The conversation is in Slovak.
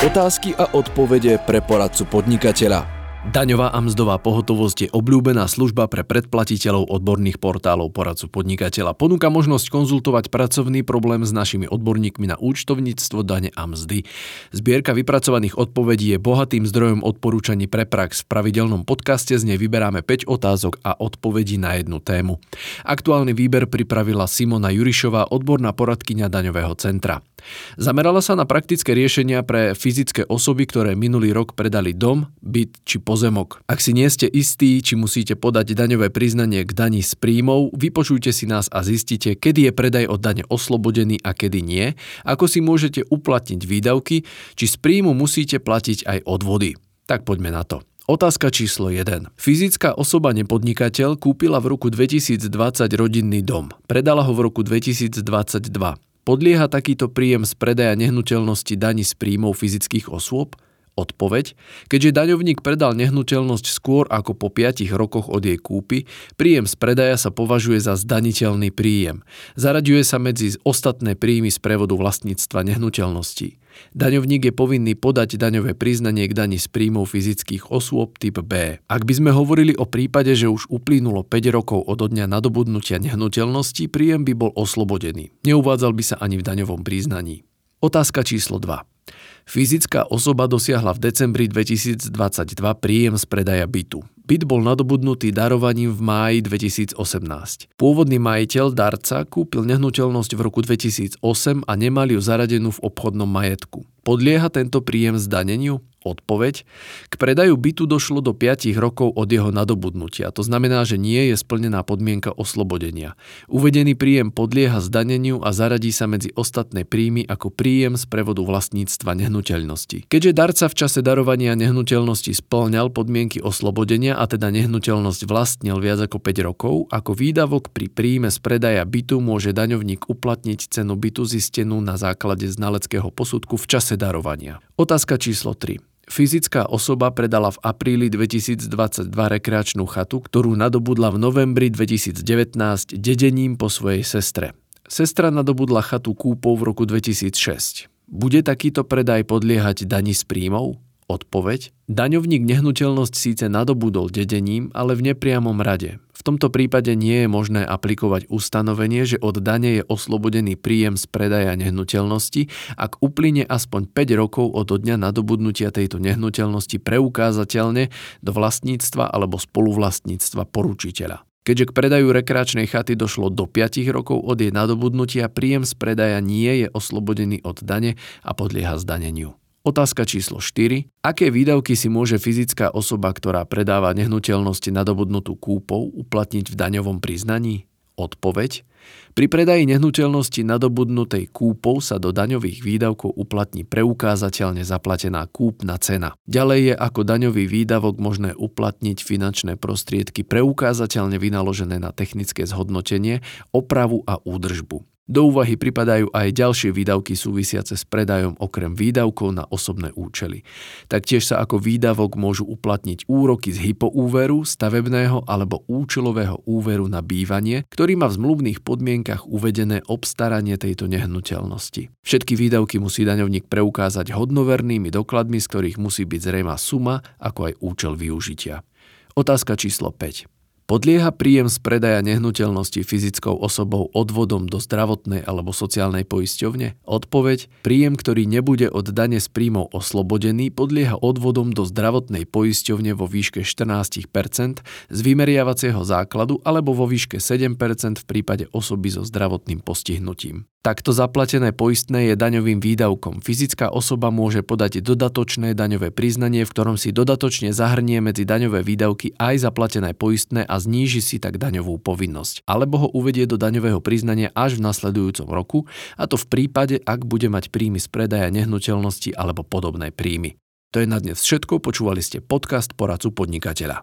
Otázky a odpovede pre poradcu podnikateľa. Daňová a mzdová pohotovosť je obľúbená služba pre predplatiteľov odborných portálov poradcu podnikateľa. Ponúka možnosť konzultovať pracovný problém s našimi odborníkmi na účtovníctvo, dane a mzdy. Zbierka vypracovaných odpovedí je bohatým zdrojom odporúčaní pre prax. V pravidelnom podcaste z nej vyberáme 5 otázok a odpovedí na jednu tému. Aktuálny výber pripravila Simona Jurišová, odborná poradkyňa daňového centra. Zamerala sa na praktické riešenia pre fyzické osoby, ktoré minulý rok predali dom, byt či pozemok. Ak si nie ste istí, či musíte podať daňové priznanie k dani z príjmov, vypočujte si nás a zistite, kedy je predaj od dane oslobodený a kedy nie, ako si môžete uplatniť výdavky, či z príjmu musíte platiť aj odvody. Tak poďme na to. Otázka číslo 1. Fyzická osoba nepodnikateľ kúpila v roku 2020 rodinný dom. Predala ho v roku 2022. Podlieha takýto príjem z predaja nehnuteľnosti daní z príjmov fyzických osôb? Odpoveď, keďže daňovník predal nehnuteľnosť skôr ako po 5 rokoch od jej kúpy, príjem z predaja sa považuje za zdaniteľný príjem. Zaraďuje sa medzi ostatné príjmy z prevodu vlastníctva nehnuteľností. Daňovník je povinný podať daňové priznanie k dani z príjmov fyzických osôb typ B. Ak by sme hovorili o prípade, že už uplynulo 5 rokov od dňa nadobudnutia nehnuteľnosti, príjem by bol oslobodený. Neuvádzal by sa ani v daňovom priznaní. Otázka číslo 2. Fyzická osoba dosiahla v decembri 2022 príjem z predaja bytu. Byt bol nadobudnutý darovaním v máji 2018. Pôvodný majiteľ darca kúpil nehnuteľnosť v roku 2008 a nemal ju zaradenú v obchodnom majetku. Podlieha tento príjem zdaneniu? Odpoveď. K predaju bytu došlo do 5 rokov od jeho nadobudnutia. To znamená, že nie je splnená podmienka oslobodenia. Uvedený príjem podlieha zdaneniu a zaradí sa medzi ostatné príjmy ako príjem z prevodu vlastníctva nehnuteľnosti. Keďže darca v čase darovania nehnuteľnosti splňal podmienky oslobodenia a teda nehnuteľnosť vlastnil viac ako 5 rokov, ako výdavok pri príjme z predaja bytu môže daňovník uplatniť cenu bytu zistenú na základe znaleckého posudku v čase darovania. Otázka číslo 3. Fyzická osoba predala v apríli 2022 rekreačnú chatu, ktorú nadobudla v novembri 2019 dedením po svojej sestre. Sestra nadobudla chatu kúpou v roku 2006. Bude takýto predaj podliehať dani z príjmov? Odpoveď? Daňovník nehnuteľnosť síce nadobudol dedením, ale v nepriamom rade. V tomto prípade nie je možné aplikovať ustanovenie, že od dane je oslobodený príjem z predaja nehnuteľnosti, ak uplyne aspoň 5 rokov od dňa nadobudnutia tejto nehnuteľnosti preukázateľne do vlastníctva alebo spoluvlastníctva poručiteľa. Keďže k predaju rekreačnej chaty došlo do 5 rokov od jej nadobudnutia, príjem z predaja nie je oslobodený od dane a podlieha zdaneniu. Otázka číslo 4. Aké výdavky si môže fyzická osoba, ktorá predáva nehnuteľnosti nadobudnutú kúpou, uplatniť v daňovom priznaní? Odpoveď. Pri predaji nehnuteľnosti nadobudnutej kúpou sa do daňových výdavkov uplatní preukázateľne zaplatená kúpna cena. Ďalej je ako daňový výdavok možné uplatniť finančné prostriedky preukázateľne vynaložené na technické zhodnotenie, opravu a údržbu. Do úvahy pripadajú aj ďalšie výdavky súvisiace s predajom okrem výdavkov na osobné účely. Taktiež sa ako výdavok môžu uplatniť úroky z hypoúveru, stavebného alebo účelového úveru na bývanie, ktorý má v zmluvných podmienkach uvedené obstaranie tejto nehnuteľnosti. Všetky výdavky musí daňovník preukázať hodnovernými dokladmi, z ktorých musí byť zrejma suma ako aj účel využitia. Otázka číslo 5. Podlieha príjem z predaja nehnuteľnosti fyzickou osobou odvodom do zdravotnej alebo sociálnej poisťovne? Odpoveď. Príjem, ktorý nebude od dane z príjmov oslobodený, podlieha odvodom do zdravotnej poisťovne vo výške 14% z vymeriavacieho základu alebo vo výške 7% v prípade osoby so zdravotným postihnutím. Takto zaplatené poistné je daňovým výdavkom. Fyzická osoba môže podať dodatočné daňové priznanie, v ktorom si dodatočne zahrnie medzi daňové výdavky aj zaplatené poistné a zníži si tak daňovú povinnosť. Alebo ho uvedie do daňového priznania až v nasledujúcom roku, a to v prípade, ak bude mať príjmy z predaja nehnuteľnosti alebo podobné príjmy. To je na dnes všetko, počúvali ste podcast Poradcu podnikateľa.